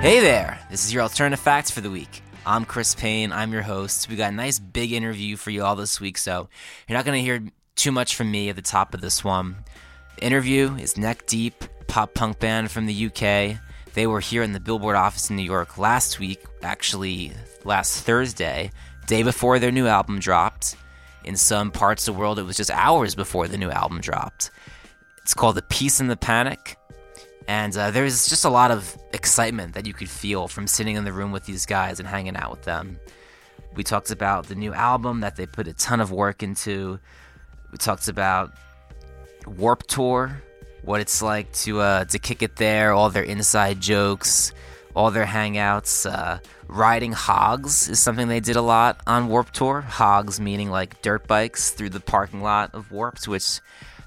Hey there! This is your alternative facts for the week. I'm Chris Payne. I'm your host. We got a nice big interview for you all this week, so you're not going to hear too much from me at the top of this one. The interview is Neck Deep, pop punk band from the UK. They were here in the Billboard office in New York last week, actually last Thursday, day before their new album dropped. In some parts of the world, it was just hours before the new album dropped. It's called The Peace and the Panic. And uh, there's just a lot of excitement that you could feel from sitting in the room with these guys and hanging out with them. We talked about the new album that they put a ton of work into. We talked about Warped Tour, what it's like to uh, to kick it there, all their inside jokes, all their hangouts. Uh, riding hogs is something they did a lot on Warped Tour. Hogs meaning like dirt bikes through the parking lot of Warped, which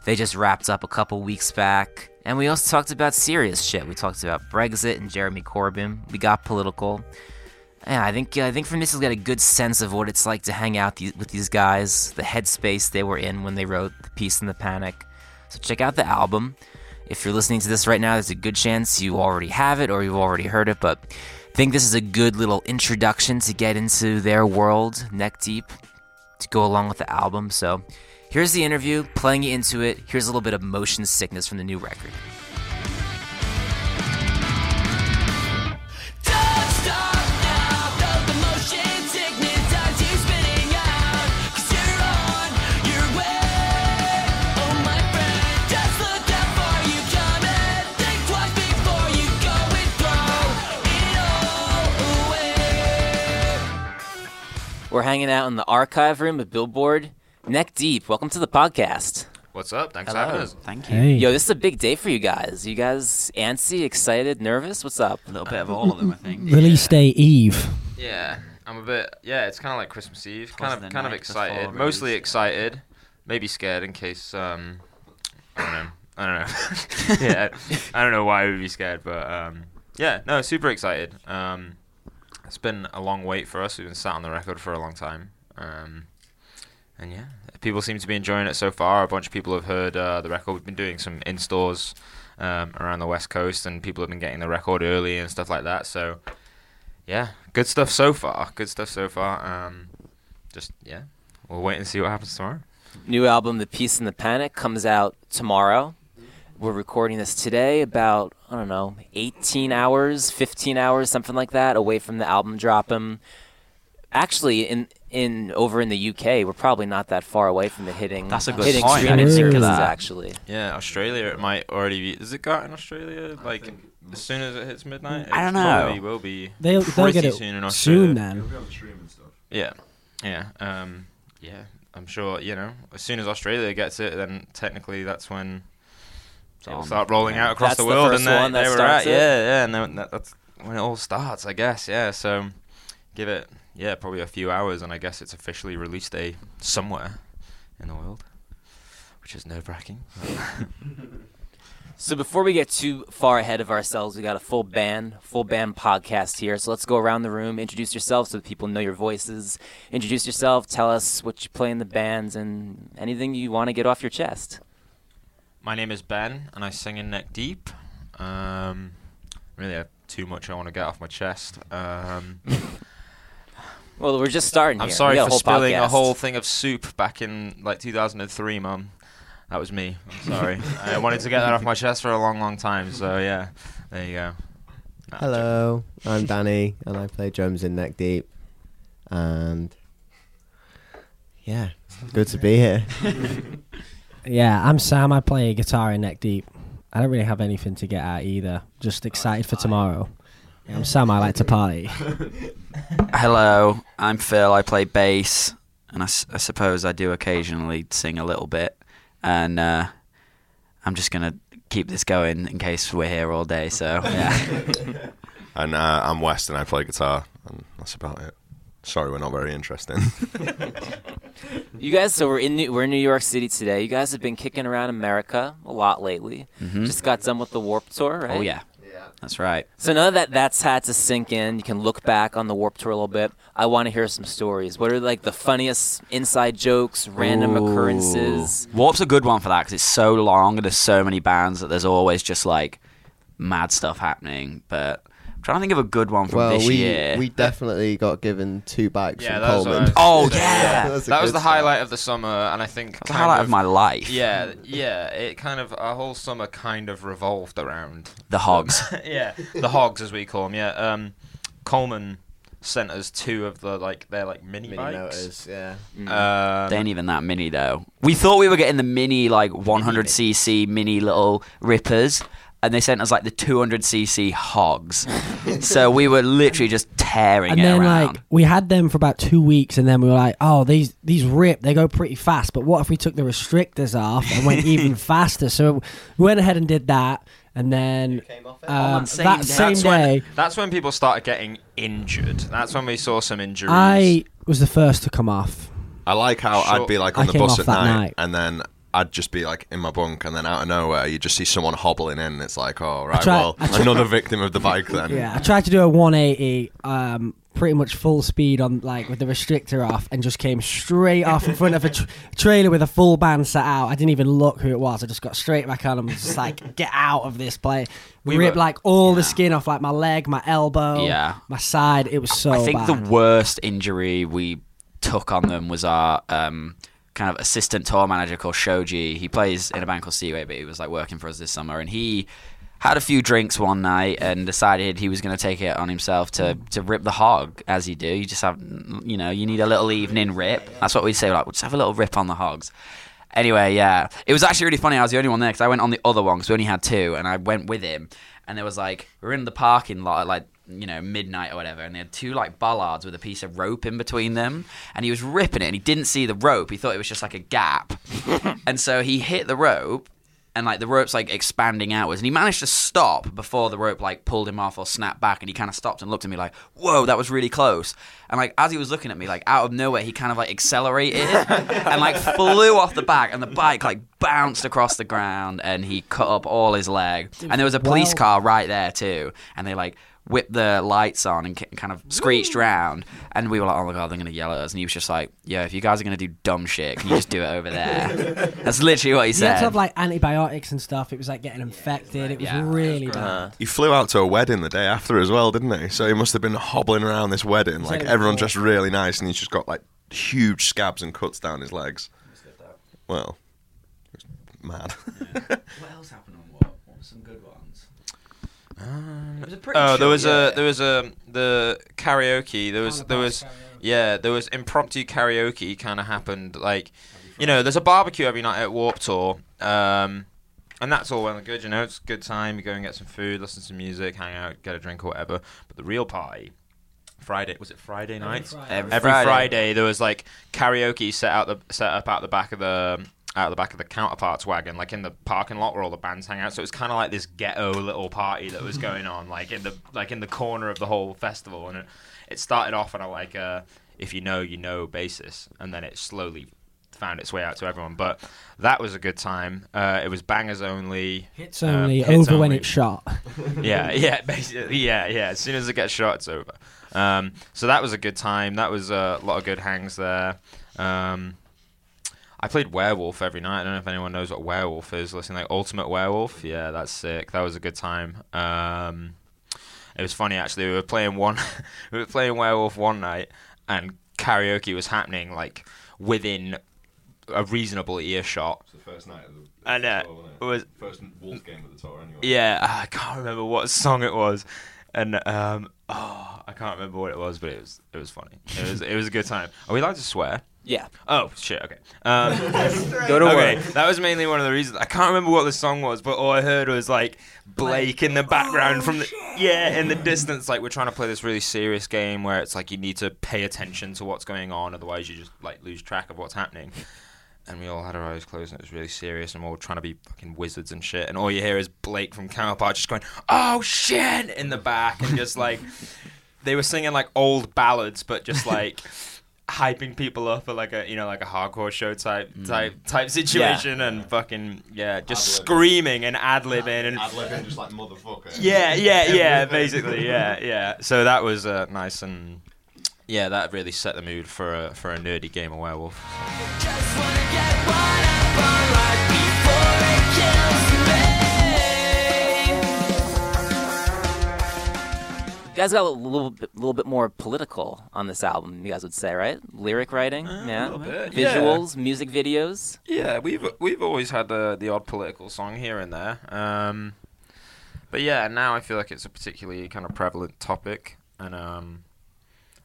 they just wrapped up a couple weeks back. And we also talked about serious shit. We talked about Brexit and Jeremy Corbyn. We got political. Yeah, I think I think from this you'll get a good sense of what it's like to hang out these, with these guys, the headspace they were in when they wrote The Peace and the Panic. So check out the album. If you're listening to this right now, there's a good chance you already have it or you've already heard it, but I think this is a good little introduction to get into their world, neck deep, to go along with the album. So Here's the interview, playing you into it. Here's a little bit of motion sickness from the new record. We're hanging out in the archive room at Billboard. Neck Deep, welcome to the podcast. What's up? Thanks Hello. for having us. Thank you. Yo, this is a big day for you guys. You guys antsy, excited, nervous? What's up? A little bit of all of them, I think. Release day Eve. Yeah, I'm a bit. Yeah, it's kind of like Christmas Eve. Close Kind of, kind of excited. Mostly release. excited. Maybe scared in case. Um, I don't know. I don't know. yeah, I don't know why I would be scared, but um, yeah, no, super excited. Um, it's been a long wait for us. We've been sat on the record for a long time. Um, and yeah, people seem to be enjoying it so far. A bunch of people have heard uh, the record. We've been doing some in stores um, around the West Coast, and people have been getting the record early and stuff like that. So, yeah, good stuff so far. Good stuff so far. Um, just yeah, we'll wait and see what happens tomorrow. New album, The Peace and the Panic, comes out tomorrow. We're recording this today, about, I don't know, 18 hours, 15 hours, something like that, away from the album dropping. Actually, in in over in the UK, we're probably not that far away from it hitting. That's a good hitting point. I didn't think of that. Actually, Yeah, Australia it might already be. Is it go out in Australia like as soon as it hits midnight? I don't know. Probably will be. They'll, they'll get it soon in Australia. soon then. Yeah, yeah, um, yeah. I'm sure you know. As soon as Australia gets it, then technically that's when it'll on. start rolling Yeah. out across That's the the world, first and then one that they were starts at. it? Yeah, yeah, and then that, that's when it all starts, I guess. Yeah, so give it, yeah, probably a few hours, and I guess it's officially release day somewhere in the world, which is nerve wracking. So before we get too far ahead of ourselves, we got a full band, full band podcast here. So let's go around the room, introduce yourself so that people know your voices. Introduce yourself, tell us what you play in the bands, and anything you want to get off your chest. My name is Ben, and I sing in Neck Deep. Um, really have too much I want to get off my chest. Um, Well, we're just starting. I'm here. sorry for whole spilling a whole thing of soup back in like 2003, Mum. That was me. I'm sorry. I wanted to get that off my chest for a long, long time. So yeah, there you go. Nah, Hello, I'm Danny, and I play drums in Neck Deep. And yeah, good to be here. Yeah, I'm Sam. I play guitar in Neck Deep. I don't really have anything to get at either. Just oh, excited for tomorrow. Yeah, I'm Sam. I like to party. Hello, I'm Phil. I play bass, and I, s- I suppose I do occasionally sing a little bit. And uh, I'm just gonna keep this going in case we're here all day. So yeah, And uh, I'm West, and I play guitar, and that's about it. Sorry, we're not very interesting. You guys, so we're in New, we're in New York City today. You guys have been kicking around America a lot lately. Mhm. Just got done with the Warped Tour, right? oh yeah, that's right. So now that that's had to sink in, you can look back on the Warped Tour a little bit. I want to hear some stories. What are like the funniest inside jokes, random Ooh. occurrences? Warp's a good one for that because it's so long and there's so many bands that there's always just like mad stuff happening. But trying to think of a good one from well, this we year. we definitely got given two bikes Yeah, from that was Coleman. was Oh, gonna yeah. That's a that was the start. highlight of the summer, and I think That's the highlight of my life. Yeah, yeah. It kind of our whole summer kind of revolved around The Hogs. yeah, the hogs as we call them. Yeah, um, Coleman sent us two of the like they're like mini, Mini bikes. motors, yeah. Um, They ain't even that mini though. We thought we were getting the mini like 100cc mini little rippers, and they sent us like the 200cc hogs. so we were literally just tearing and it then around. like we had them for about two weeks, and then we were like, "Oh, these these rip. They go pretty fast." But what if we took the restrictors off and went even faster? So we went ahead and did that, and then um, that same that day. same that's day, when that's when people started getting injured. That's when we saw some injuries. I was the first to come off. I like how Sure. I'd be like I on the bus at night, night. and then I'd just be like in my bunk, and then out of nowhere you just see someone hobbling in. And it's like, oh right, tried- well, I tried- another victim of the bike then. Yeah, I tried to do a 180, um, pretty much full speed on like with the restrictor off, and just came straight off in front of a tr- trailer with a full band set out. I didn't even look who it was. I just got straight back on and was just like, "Get out of this place!" We Ripped were- like all the skin off, like my leg, my elbow, Yeah. my side. It was so I think bad. the worst injury we took on them was our um, kind of assistant tour manager called Shoji. He plays in a band called Seaway, but he was like working for us this summer, and he had a few drinks one night and decided he was going to take it on himself to, to rip the hog, as you do. You just have, you know, you need a little evening rip. That's what we say, like, we'll just have a little rip on the hogs. Anyway, yeah, it was actually really funny. I was the only one there because I went on the other one because we only had two, and I went with him. And there was like we were in the parking lot at like you know midnight or whatever, and they had two like bollards with a piece of rope in between them, and he was ripping it, and he didn't see the rope. He thought it was just like a gap, and so he hit the rope. And like the rope's like expanding outwards, and he managed to stop before the rope like pulled him off or snapped back, and he kind of stopped and looked at me like, "Whoa, that was really close." And like as he was looking at me, like out of nowhere, he kind of like accelerated and like flew off the back, and the bike like bounced across the ground, and he cut up all his leg. And there was a police Well- car right there too, and they like whipped the lights on and kind of screeched round, and we were like, "Oh my god, they're gonna yell at us!" And he was just like, "Yeah, if you guys are gonna do dumb shit, can you just do it over there?" That's literally what he said. You had to have like antibiotics and stuff. It was like getting infected. It was Yeah. really bad. Uh, He flew out to a wedding the day after as well, didn't he? So he must have been hobbling around this wedding, like it everyone was- dressed really nice, and he's just got like huge scabs and cuts down his legs. Well, it was mad. What else happened on what? What were some good ones? It was a pretty. Oh, there was year. a there was a the karaoke. There was there was yeah there was impromptu karaoke kind of happened like you know there's a barbecue every night at Warped Tour. Um, and that's all well and good, you know. It's a good time. You go and get some food, listen to some music, hang out, get a drink or whatever. But the real party, Friday was it Friday night? Every Every Friday. Friday. there was like karaoke set out the set up out the back of the out of the back of the counterparts wagon, like in the parking lot where all the bands hang out. So it was kind of like this ghetto little party that was going on, like in the like in the corner of the whole festival. And it, it started off on a like a if you know you know basis, and then it slowly found its way out to everyone. But that was a good time. Uh, it was bangers only. Hits um, only hits over when only. it's shot. yeah, yeah, basically, yeah, yeah. As soon as it gets shot, it's over. Um, so that was a good time. That was a lot of good hangs there. Um, I played Werewolf every night. I don't know if anyone knows what Werewolf is. Listening like Ultimate Werewolf. Yeah, that's sick. That was a good time. Um, It was funny actually. We were playing one, we were playing Werewolf one night, and karaoke was happening like within a reasonable earshot. It's the first night of the And uh, tour, wasn't it was First Wolf game of the tour, anyway. yeah, I can't remember what song it was, and um, oh, I can't remember what it was, but it was it was funny. It was it was a good time. Are we allowed to swear? Yeah. Oh shit. Okay. Um, Go to okay, work. that was mainly one of the reasons. I can't remember what the song was, but all I heard was like Blake in the background from the yeah in the distance. Like we're trying to play this really serious game where it's like you need to pay attention to what's going on, otherwise you just like lose track of what's happening. And we all had our eyes closed, and it was really serious, and we are all trying to be fucking wizards and shit. And all you hear is Blake from Camelot just going, "Oh shit!" in the back, and just like they were singing like old ballads, but just like hyping people up for like a you know like a hardcore show type type type situation, and fucking yeah, just Ad-libbing. screaming and ad libbing and Ad libbing just like motherfucker. yeah, yeah, yeah, basically, yeah, yeah. So that was uh, nice and yeah, that really set the mood for a for a nerdy game of werewolf. Guys got a little bit, little bit more political on this album. You guys would say, right? Lyric writing, yeah. little bit, yeah. Visuals, music videos. Yeah, we've we've always had the the odd political song here and there. Um, but yeah, now I feel like it's a particularly kind of prevalent topic, and um,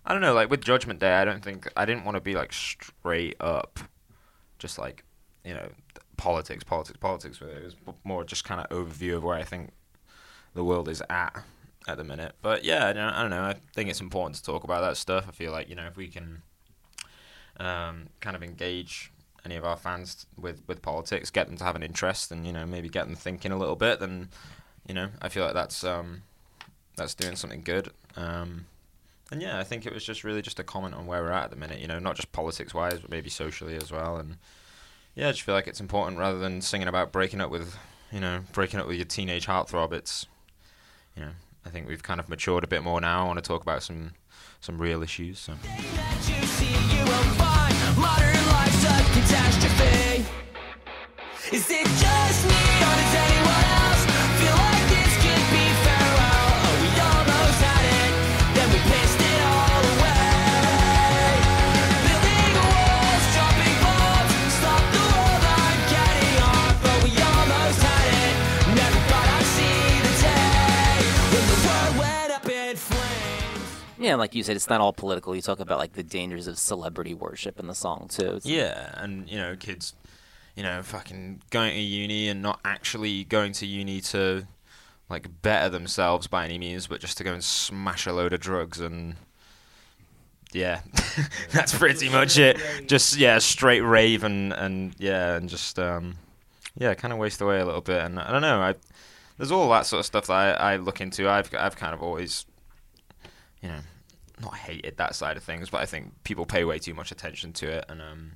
I don't know, like with Judgment Day, I don't think I didn't want to be like straight up, just like you know, politics, politics, politics. But it it was more just kind of overview of where I think the world is at at the minute. But yeah, I don't, I don't know. I think it's important to talk about that stuff. I feel like you know if we can um, kind of engage any of our fans with, with politics, get them to have an interest, and you know maybe get them thinking a little bit, then you know I feel like that's um, that's doing something good. Um, and yeah, I think it was just really just a comment on where we're at at the minute. You know, not just politics wise, but maybe socially as well. And yeah, I just feel like it's important rather than singing about breaking up with you know breaking up with your teenage heartthrob. It's you know I think we've kind of matured a bit more now. I want to talk about some some real issues. So. Is it Yeah, like you said, it's not all political. You talk about like the dangers of celebrity worship in the song too. It's- Yeah, and you know, kids, you know, fucking going to uni and not actually going to uni to like better themselves by any means, but just to go and smash a load of drugs and yeah, that's pretty much it. Just yeah, straight rave and and yeah, and just um yeah, kind of waste away a little bit. And I don't know, I there's all that sort of stuff that I, I look into. I've I've kind of always you know not hated that side of things, but I think people pay way too much attention to it, and um,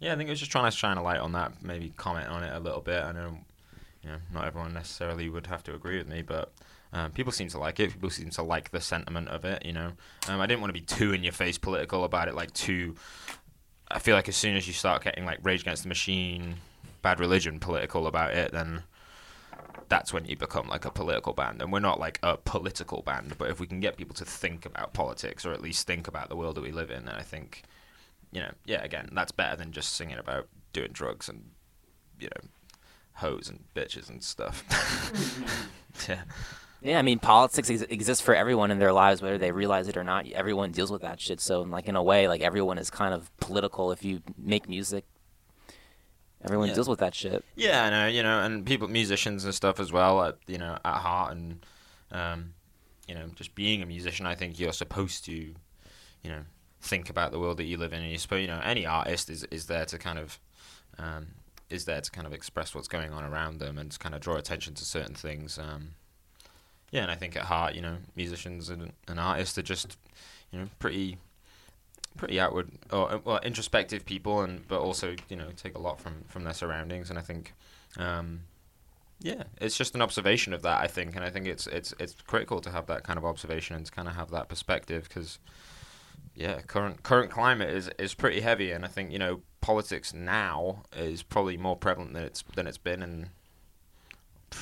yeah, I think it was just trying to shine a light on that, maybe comment on it a little bit. I know, you know, not everyone necessarily would have to agree with me, but um, people seem to like it. People seem to like the sentiment of it. You know, um, I didn't want to be too in your face political about it, like too. I feel like as soon as you start getting like Rage Against the Machine, Bad Religion political about it, then that's when you become like a political band. And we're not like a political band, but if we can get people to think about politics or at least think about the world that we live in, then I think, you know, yeah, again, that's better than just singing about doing drugs and, you know, hoes and bitches and stuff. yeah. Yeah, I mean, politics ex- exists for everyone in their lives, whether they realize it or not. Everyone deals with that shit. So, like in a way, like everyone is kind of political. If you make music, everyone Yeah. deals with that shit. Yeah, I know, you know, and people, musicians and stuff as well, at, you know, at heart, and um, you know, just being a musician, I think you're supposed to, you know, think about the world that you live in, and you're supposed, you know, any artist is is there to kind of, um, is there to kind of express what's going on around them and to kind of draw attention to certain things. Um, yeah, and I think at heart, you know, musicians and, and artists are just, you know, pretty pretty outward or uh, well introspective people and but also you know take a lot from from their surroundings. And I think um, yeah it's just an observation of that I think. And I think it's it's it's critical to have that kind of observation and to kind of have that perspective because yeah current current climate is is pretty heavy. And I think you know politics now is probably more prevalent than it's than it's been in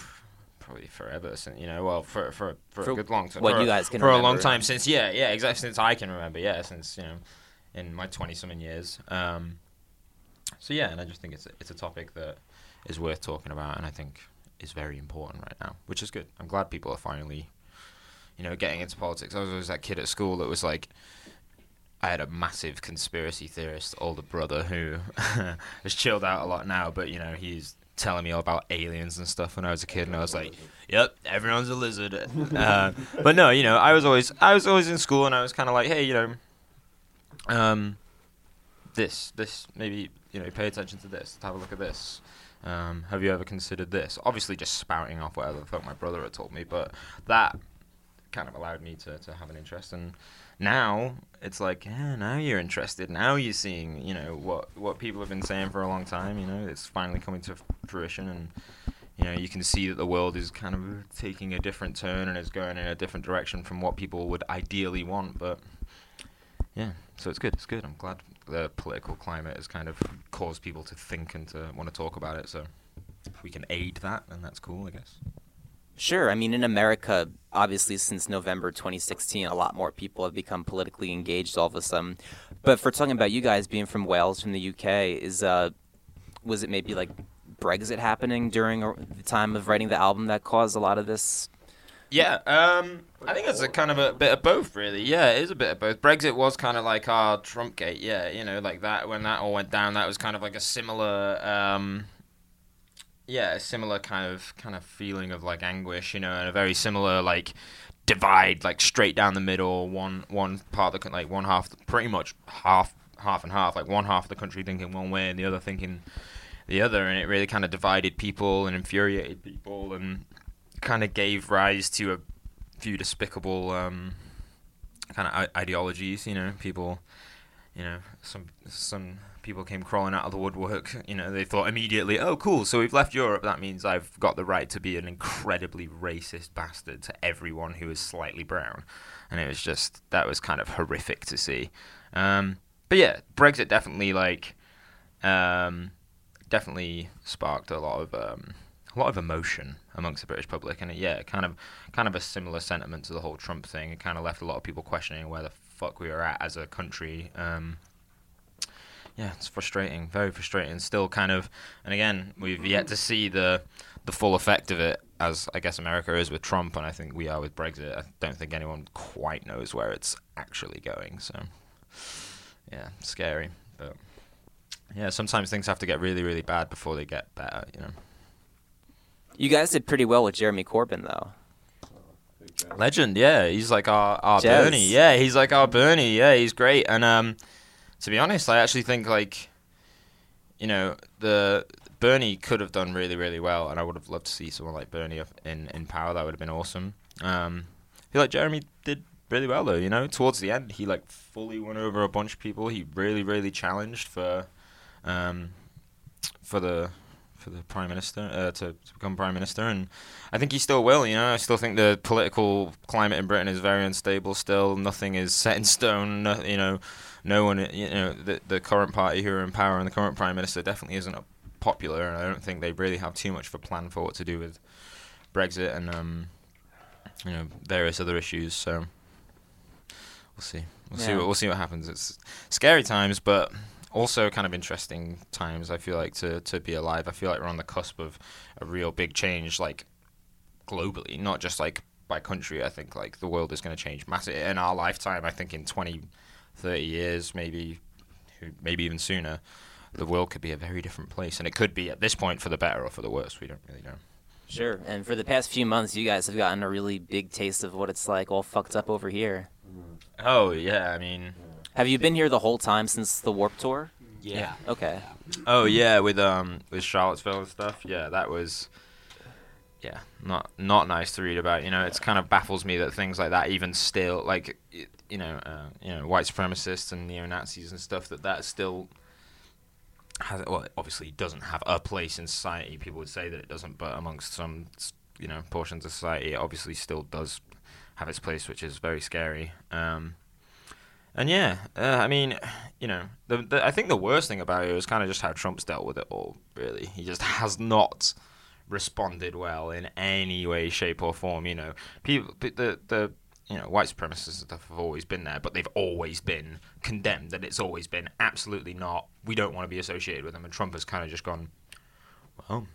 probably forever since you know well for for for, For a good long time. what for, you guys can for a long time since yeah yeah exactly since I can remember yeah since you know in my twenty something years. Um so yeah and I just think it's a, it's a topic that is worth talking about and I think is very important right now which is good. I'm glad people are finally you know getting into politics. I was always that kid at school that was like I had a massive conspiracy theorist older brother who has chilled out a lot now, but you know he's telling me all about aliens and stuff when I was a kid, and I was like, "Yep, everyone's a lizard." uh, but no, you know, I was always I was always in school, and I was kind of like, "Hey, you know, um, this this maybe you know pay attention to this, have a look at this." Um, have you ever considered this? Obviously, just spouting off whatever the fuck my brother had told me, but that kind of allowed me to, to have an interest. And now it's like, yeah, now you're interested. Now you're seeing, you know, what what people have been saying for a long time. You know, it's finally coming to fruition, and you know, you can see that the world is kind of taking a different turn and is going in a different direction from what people would ideally want. But yeah, so it's good. It's good. I'm glad the political climate has kind of caused people to think and to want to talk about it. So we can aid that, then that's cool, I guess. Sure. I mean, in America, obviously, since November 2016, a lot more people have become politically engaged all of a sudden. But for talking about you guys being from Wales, from the UK, is uh, was it maybe like Brexit happening during the time of writing the album that caused a lot of this? Yeah, um, I think it's a kind of a bit of both, really. Yeah, it is a bit of both. Brexit was kind of like our Trump gate, yeah, you know, like that when that all went down. That was kind of like a similar, um, yeah, a similar kind of kind of feeling of like anguish, you know, and a very similar like divide, like straight down the middle. One one part the like one half, pretty much half half and half, like one half of the country thinking one way and the other thinking the other, and it really kind of divided people and infuriated people and kind of gave rise to a few despicable um, kind of ideologies. You know, people, you know, some some people came crawling out of the woodwork. You know, they thought immediately, "Oh, cool! So we've left Europe. That means I've got the right to be an incredibly racist bastard to everyone who is slightly brown." And it was just that was kind of horrific to see. Um, but yeah, Brexit definitely like um, definitely sparked a lot of um, a lot of emotion amongst the British public, and it, yeah, kind of kind of a similar sentiment to the whole Trump thing. It kind of left a lot of people questioning where the fuck we were at as a country. Um, yeah, it's frustrating, very frustrating. Still, kind of, and again, we've yet to see the the full effect of it, as I guess America is with Trump, and I think we are with Brexit. I don't think anyone quite knows where it's actually going. So, yeah, scary, but yeah, sometimes things have to get really, really bad before they get better. You know. You guys did pretty well with Jeremy Corbyn, though. Legend, yeah, he's like our our. Bernie, yeah, he's like our Bernie, yeah, he's great. And um, to be honest, I actually think like, you know, the Bernie could have done really, really well, and I would have loved to see someone like Bernie in in power. That would have been awesome. Um, I feel like Jeremy did really well though. You know, towards the end, he like fully won over a bunch of people. He really, really challenged for, um, for the for the prime minister uh, to, to become prime minister, and I think he still will. You know, I still think the political climate in Britain is very unstable. Still, nothing is set in stone. No, you know, no one. You know, the the current party who are in power and the current prime minister definitely isn't popular, and I don't think they really have too much of a plan for what to do with Brexit and um, you know various other issues. So we'll see. We'll see. What, we'll see what happens. It's scary times, but also kind of interesting times. I feel like to to be alive. I feel like we're on the cusp of a real big change, like globally, not just like by country. I think like the world is going to change massive in our lifetime. I think in 20, 30 years, maybe, maybe even sooner, the world could be a very different place, and it could be at this point for the better or for the worse. We don't really know. Sure. And for the past few months, you guys have gotten a really big taste of what it's like all fucked up over here. Oh yeah, I mean, Have you been here the whole time since the Warped Tour? yeah. Okay. Oh yeah, with um with Charlottesville and stuff. Yeah, that was yeah, not not nice to read about. You know, it's kind of baffles me that things like that even still like you know, uh, you know, white supremacists and neo Nazis and stuff that that still has well, it obviously doesn't have a place in society. People would say that it doesn't, but amongst some you know portions of society, it obviously still does have its place, which is very scary. Um, and yeah, uh, I mean, you know, the, the I think the worst thing about it was kind of just how Trump's dealt with it all. Really, he just has not responded well in any way, shape, or form. You know, people, the the you know white supremacists and stuff have always been there, but they've always been condemned, and it's always been absolutely not. We don't want to be associated with them, and Trump has kind of just gone, well.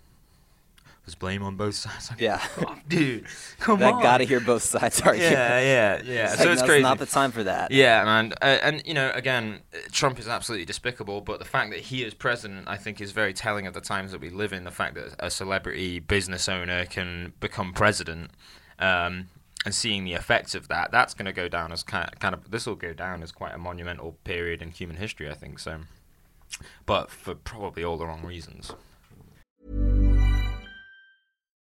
There's blame on both sides. Like, Yeah. on, dude, come that on. gotta hear both sides. Yeah, yeah, yeah. It's so like, it's crazy. not the time for that. Yeah, man, uh, and you know, again, Trump is absolutely despicable. But the fact that he is president, I think, is very telling of the times that we live in. The fact that a celebrity business owner can become president, um, and seeing the effects of that, that's going to go down as kind kind of this will go down as quite a monumental period in human history. I think so, but for probably all the wrong reasons.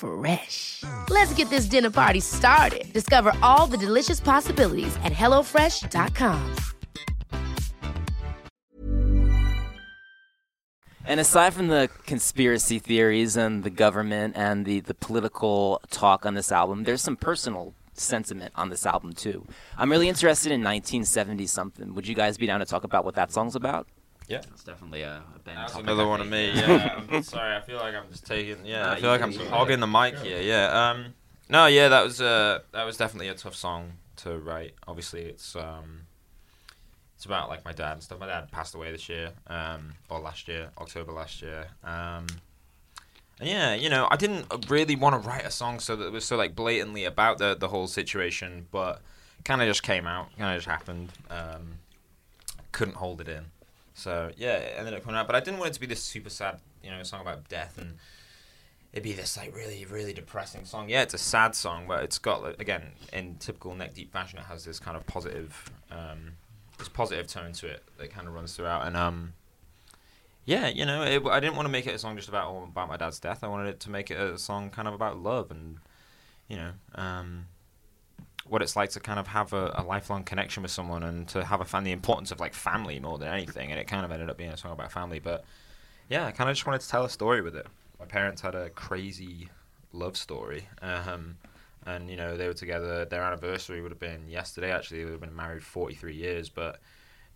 Fresh. Let's get this dinner party started. Discover all the delicious possibilities at hellofresh.com. And aside from the conspiracy theories and the government and the, the political talk on this album, there's some personal sentiment on this album too. I'm really interested in 1970 something. Would you guys be down to talk about what that song's about? Yeah, It's definitely a, a Ben That's topic, another one of me. Yeah, I'm sorry. I feel like I'm just taking. Yeah, Nah, I feel like I'm you hogging the mic here. Yeah. Um. No. Yeah. That was uh. That was definitely a tough song to write. Obviously, it's um. It's about like my dad and stuff. My dad passed away this year. Um. Or last year, October last year. Um. And yeah, you know, I didn't really want to write a song so that it was so like blatantly about the the whole situation, but kind of just came out. Kind of just happened. Um. Couldn't hold it in. So yeah, it ended up coming out. But I didn't want it to be this super sad, you know, song about death and it'd be this like really, really depressing song. Yeah, it's a sad song, but it's got like, again in typical neck deep fashion, it has this kind of positive, um, this positive tone to it that kind of runs throughout. And um, yeah, you know, it, I didn't want to make it a song just about all about my dad's death. I wanted it to make it a song kind of about love and you know. Um, what it's like to kind of have a, a lifelong connection with someone and to have a fan the importance of like family more than anything. And it kind of ended up being a song about family. But yeah i kind of just wanted to tell a story with it. My parents had a crazy love story um, and you know they were together. Their anniversary would have been yesterday actually. They would have been married 43 years. But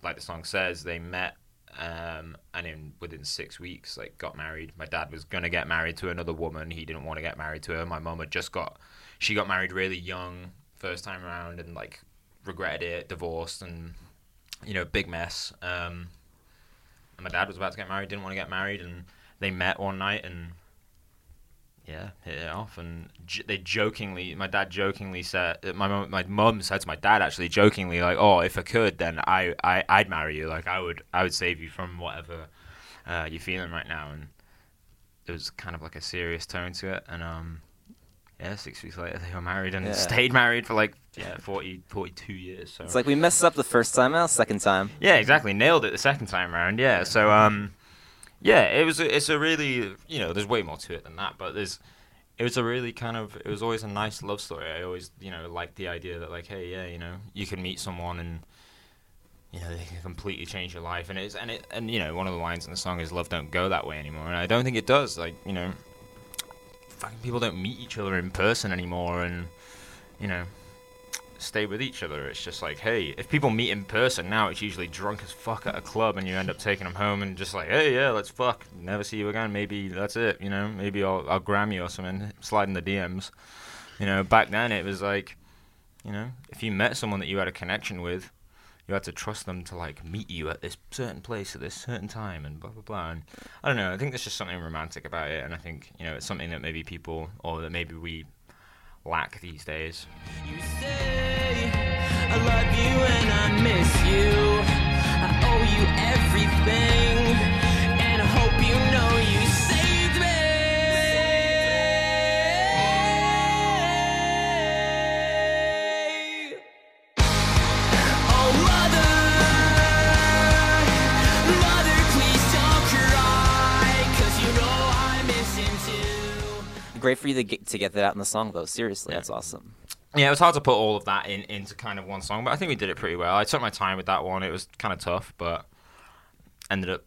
like the song says they met um, and in within six weeks like got married. My dad was gonna get married to another woman. He didn't want to get married to her. My mom had just got she got married really young first time around and like regretted it divorced and you know big mess. Um, and my dad was about to get married didn't want to get married and they met one night and yeah hit it off. And j- they jokingly my dad jokingly said uh, my mum, my mum said to my dad actually jokingly like oh if i could then i, I i'd marry you. Like i would i would save you from whatever uh, you're feeling right now. And there was kind of like a serious tone to it. And um yeah six weeks later they were married and Yeah. stayed married for like yeah 40 42 years so It's like we messed up the first time out, second time. yeah, exactly. Nailed it the second time around. Yeah. So um, yeah, it was. A, it's a really you know. There's way more to it than that, but there's. It was a really kind of. It was always a nice love story. I always you know liked the idea that like, hey, yeah, you know, you can meet someone and. You know, they can completely change your life, and it's and it and you know one of the lines in the song is "Love don't go that way anymore," and I don't think it does. Like you know, fucking people don't meet each other in person anymore, and you know, stay with each other. It's just like, hey, if people meet in person now, it's usually drunk as fuck at a club, and you end up taking them home and just like, hey, yeah, let's fuck, never see you again. Maybe that's it. You know, maybe I'll I'll gram you or something, slide in the DMs. You know, back then it was like, you know, if you met someone that you had a connection with, you had to trust them to like meet you at this certain place at this certain time and blah blah blah. And I don't know. I think there's just something romantic about it, and I think you know it's something that maybe people or that maybe we lack these days. I love you and I miss you. you everything, Great for you to get, to get that out in the song, though. Seriously, that's awesome. Yeah, it was hard to put all of that in into kind of one song, but I think we did it pretty well. I took my time with that one. It was kind of tough, but ended up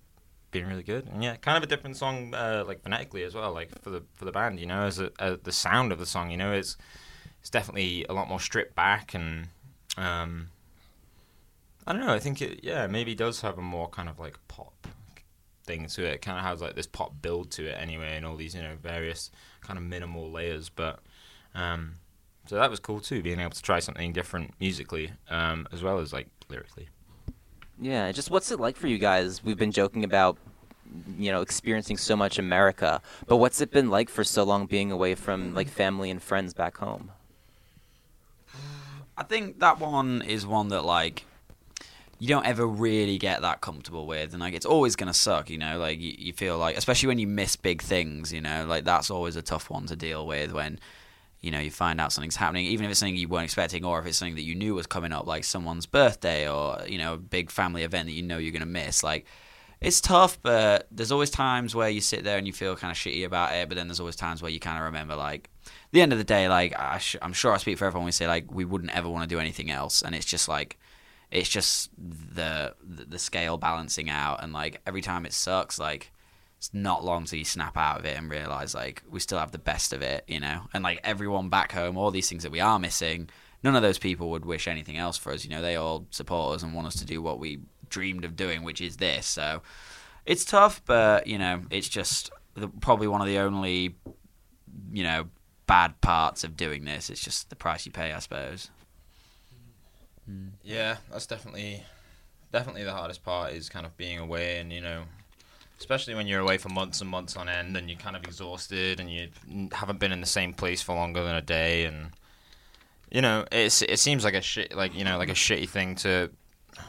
being really good. And yeah, kind of a different song, uh, like phonetically as well, like for the for the band. You know, as a, uh, the sound of the song, you know, it's it's definitely a lot more stripped back, and um, I don't know. I think it yeah maybe does have a more kind of like pop thing to it. Kind of has like this pop build to it anyway, and all these you know various kind of minimal layers, but. Um, so that was cool too, being able to try something different musically, um, as well as like lyrically. Yeah, just what's it like for you guys? We've been joking about, you know, experiencing so much America, but what's it been like for so long being away from like family and friends back home? I think that one is one that like you don't ever really get that comfortable with, and like it's always gonna suck, you know. Like you, you feel like, especially when you miss big things, you know, like that's always a tough one to deal with when you know you find out something's happening, even if it's something you weren't expecting, or if it's something that you knew was coming up, like someone's birthday or you know a big family event that you know you're gonna miss. Like it's tough, but there's always times where you sit there and you feel kind of shitty about it, but then there's always times where you kind of remember like. The end of the day, like I I'm sure I speak for everyone. We say like we wouldn't ever want to do anything else, and it's just like it's just the, the scale balancing out and like every time it sucks like it's not long till you snap out of it and realize like we still have the best of it you know? And like everyone back home all these things that we are missing none of those people would wish anything else for us you know? They all support us and want us to do what we dreamed of doing which is this. So it's tough but you know it's just the, probably one of the only you know bad parts of doing this. It's just the price you pay i suppose Yeah, that's definitely definitely the hardest part is kind of being away and you know especially when you're away for months and months on end and you're kind of exhausted and you haven't been in the same place for longer than a day and you know it's it seems like a shit like you know like a shitty thing to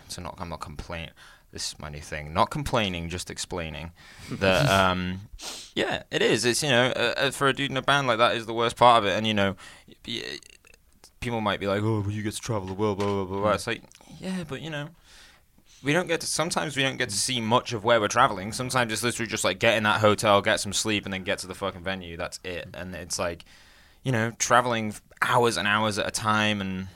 to not I'm not complain this is my new thing not complaining just explaining that um yeah it is. It's you know uh, uh, for a dude in a band like that is the worst part of it and you know people might be like oh well you get to travel the world blah blah blah, blah. it's like yeah but you know we don't get to sometimes we don't get to see much of where we're traveling. Sometimes it's literally just like get in that hotel get some sleep and then get to the fucking venue. That's it. Mm-hmm. And it's like you know traveling hours and hours at a time and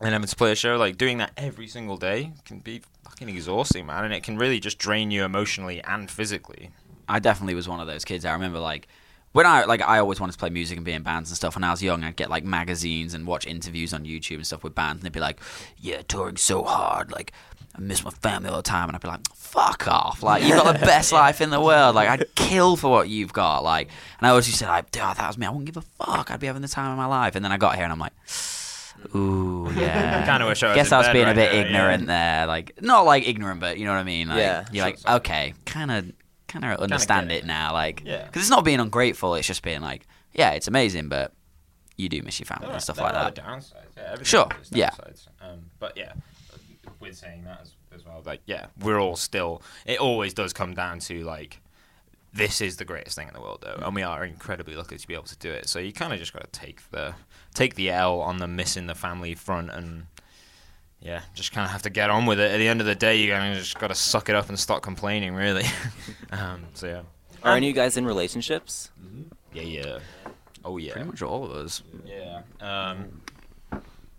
and having to play a show like doing that every single day can be fucking exhausting man. And it can really just drain you emotionally and physically. I definitely was one of those kids. I remember like when I like I always wanted to play music and be in bands and stuff. When I was young, I'd get like magazines and watch interviews on YouTube and stuff with bands, and they'd be like, "Yeah, touring so hard, like." I miss my family all the time, and I'd be like, "Fuck off! Like you've got the best life in the world. Like I'd kill for what you've got. Like." And I always used to say, "Like, "Dude, that was me. I wouldn't give a fuck. I'd be having the time of my life." And then I got here, and I'm like, "Ooh, yeah." Kinda wish I was Guess in I was bed being a right bit now, yeah. ignorant there. Like not like ignorant, but you know what I mean. Like, Yeah. You're like, okay, kind of, kind of understand it now. Like, Yeah. because it's not being ungrateful. It's just being like, yeah, it's amazing, but you do miss your family and stuff There like that. downsides. Yeah, Sure, yeah. Um, but yeah, with saying that as, as well, like yeah, we're all still. It always does come down to like, this is the greatest thing in the world, though, and we are incredibly lucky to be able to do it. So you kind of just got to take the take the L on the missing the family front and. Yeah, just kind of have to get on with it. At the end of the day, you kind of just got to suck it up and stop complaining, really. um, so yeah, Are any of you guys in relationships? yeah, yeah. Oh yeah. Pretty much all of us. Yeah. Um,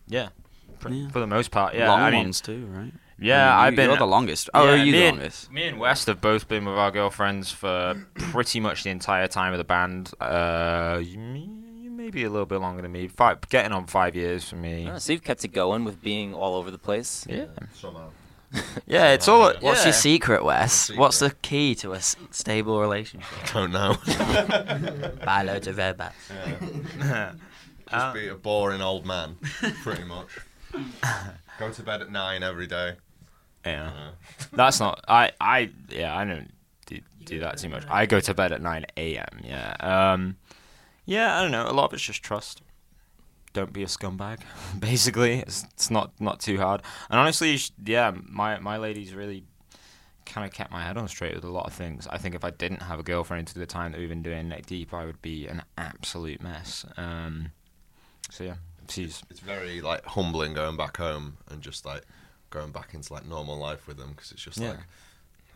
yeah. For, Yeah. for the most part, yeah. Long I mean, ones too, right? Yeah, I mean, I've been you're the longest. Oh, are you me the and- longest? Me and West have both been with our girlfriends for pretty much the entire time of the band. Uh, you, you maybe a little bit longer than me. Five, getting on five years for me. Oh, so you've kept it going with being all over the place. Yeah. Somehow. Yeah, it's all. What's yeah. your secret, Wes? Secret. What's the key to a s- stable relationship? I Don't know. Buy loads of robots. Just be a boring old man, pretty much. Go to bed at nine every day. Yeah. Uh, That's not. I. I. Yeah. I don't do, do that too much. I go to bed at nine a.m. Yeah. Um. Yeah. I don't know. A lot of it's just trust. Don't be a scumbag. Basically, it's, it's not not too hard. And honestly, yeah, my my lady's really kind of kept my head on straight with a lot of things. I think if I didn't have a girlfriend to the time that we've been doing Neck Deep, I would be an absolute mess. Um, so yeah, she's It's very like humbling going back home and just like going back into like normal life with them because it's just Yeah. like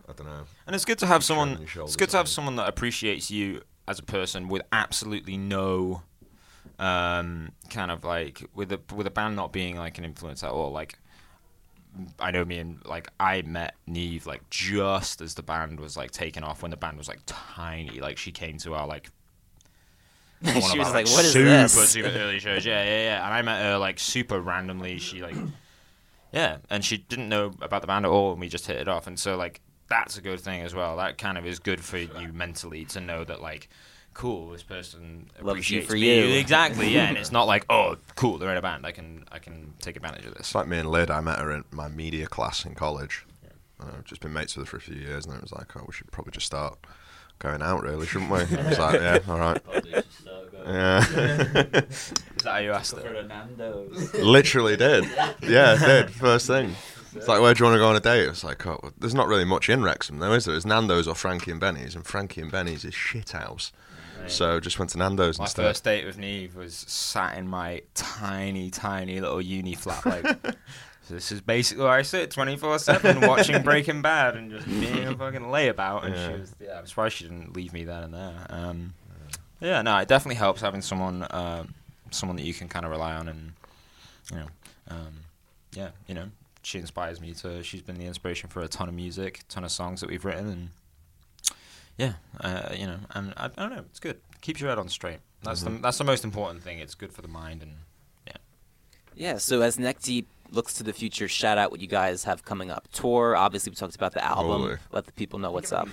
I don't know. And it's good to have someone. It's good to have someone that appreciates you as a person with absolutely no, um, kind of like with a with a band not being like an influence at all. Like, I know me and like I met Neve like just as the band was like taking off when the band was like tiny. Like she came to our like. She was our, like, "What is super, this?" Super early shows, yeah, yeah, yeah. And I met her like super randomly. She like yeah, and she didn't know about the band at all, and we just hit it off. And so, like, that's a good thing as well. That kind of is good for you mentally to know that, like, cool, this person Loves you appreciates for me. you. Exactly, yeah. and it's not like, oh, cool, they're in a band. I can, I can take advantage of this. It's like me and Lyd. I met her in my media class in college. Uh, I've just been mates with her for a few years, and it was like, oh, we should probably just start going out, really, shouldn't we? I was like, yeah, all right. Yeah. Is that how you asked her? Literally did. Yeah, did. First thing. It's like, where do you want to go on a date? It's like, oh, well, there's not really much in Wrexham, though, is there? It's Nando's or Frankie and Benny's, and Frankie and Benny's is shit house. So just went to Nando's My instead. first date with Neve was sat in my tiny, tiny little uni flat. Like, so this is basically where I sit 24 7 watching Breaking Bad and just being a fucking layabout. And Yeah. she was, yeah, I'm surprised she didn't leave me then and there. Um, yeah, no, it definitely helps having someone, um, someone that you can kind of rely on and, you know, um, yeah, you know, she inspires me to, she's been the inspiration for a ton of music, ton of songs that we've written and, yeah, uh, you know, and I, I don't know, it's good. Keeps your head on straight. That's the that's the most important thing. It's good for the mind and yeah. Yeah, so as Neck Deep looks to the future, shout out what you guys have coming up. Tour, obviously we talked about the album. Totally. Let the people know what's up.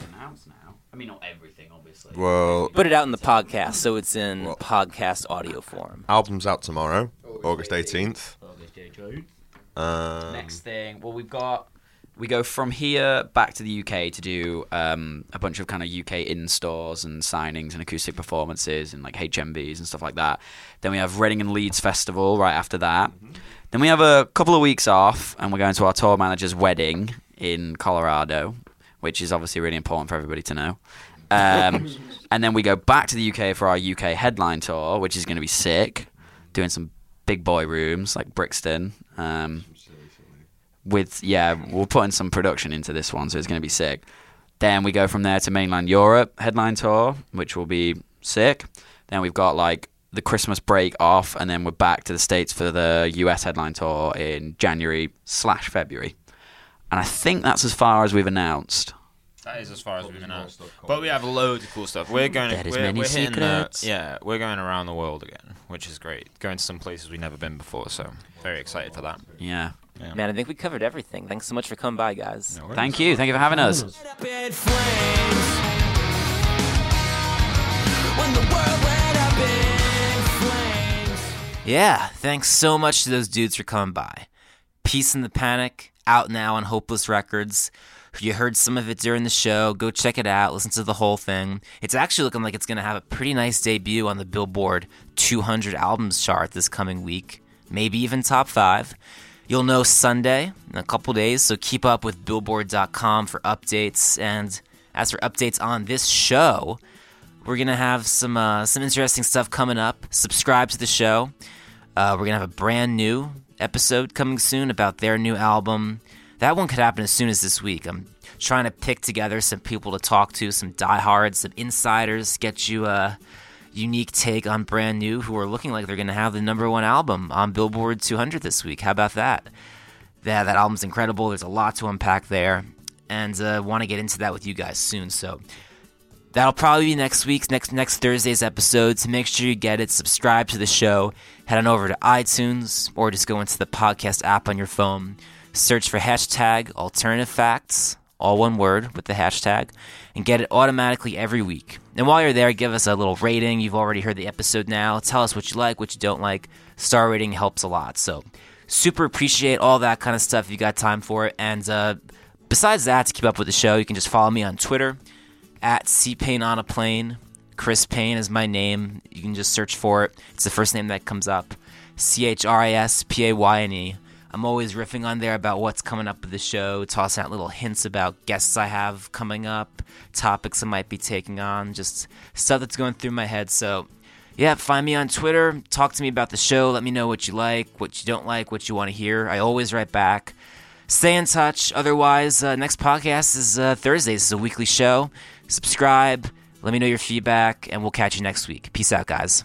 I mean, not everything, obviously. Well, Put it out in the podcast, so it's in podcast audio form. album's out tomorrow, August 18th. Um, Next thing, well, we've got we go from here back to the UK to do um, a bunch of kind of UK in stores and signings and acoustic performances and like HMVs and stuff like that. Then we have Reading and Leeds Festival right after that. Then we have a couple of weeks off and we're going to our tour manager's wedding in Colorado, which is obviously really important for everybody to know. Um, and then we go back to the UK for our UK headline tour, which is going to be sick, doing some big boy rooms like Brixton. Um, with yeah, we're putting some production into this one, so it's going to be sick. Then we go from there to mainland Europe headline tour, which will be sick. Then we've got like the Christmas break off, and then we're back to the states for the US headline tour in January slash February. And I think that's as far as we've announced. That is as far as we've announced. But we have loads of cool stuff. We're going. That is we're, many we're hitting the- secrets. yeah, we're going around the world again, which is great. Going to some places we've never been before, so very excited for that. Yeah. Yeah. Man, I think we covered everything. Thanks so much for coming by, guys. No. Thank you. Thank you for having us. up in flames. When the world went up in flames. Yeah, thanks so much to those dudes for coming by. Peace and the Panic, out now on Hopeless Records. You heard some of it during the show. Go check it out. Listen to the whole thing. It's actually looking like it's going to have a pretty nice debut on the Billboard 200 albums chart this coming week. Maybe even top five. You'll know Sunday in a couple days, so keep up with Billboard.com for updates. And as for updates on this show, we're gonna have some uh, some interesting stuff coming up. Subscribe to the show. Uh, we're gonna have a brand new episode coming soon about their new album. That one could happen as soon as this week. I'm trying to pick together some people to talk to, some diehards, some insiders, get you a unique take on brand new who are looking like they're gonna have the number one album on Billboard 200 this week. How about that? Yeah, that album's incredible. There's a lot to unpack there, and uh, want to get into that with you guys soon. So That'll probably be next week's next next Thursday's episode. So make sure you get it. Subscribe to the show. Head on over to iTunes or just go into the podcast app on your phone. Search for hashtag alternative facts, all one word with the hashtag, and get it automatically every week. And while you're there, give us a little rating. You've already heard the episode now. Tell us what you like, what you don't like. Star rating helps a lot. So super appreciate all that kind of stuff if you got time for it. And uh, besides that, to keep up with the show, you can just follow me on Twitter at Payne on a plane. Chris Payne is my name. You can just search for it. It's the first name that comes up. C H R I S P A Y N E. I'm always riffing on there about what's coming up with the show, tossing out little hints about guests I have coming up, topics I might be taking on, just stuff that's going through my head. So, yeah, find me on Twitter, talk to me about the show, let me know what you like, what you don't like, what you want to hear. I always write back. Stay in touch. Otherwise, uh, next podcast is uh, Thursdays. It's a weekly show. Subscribe. Let me know your feedback, and we'll catch you next week. Peace out, guys.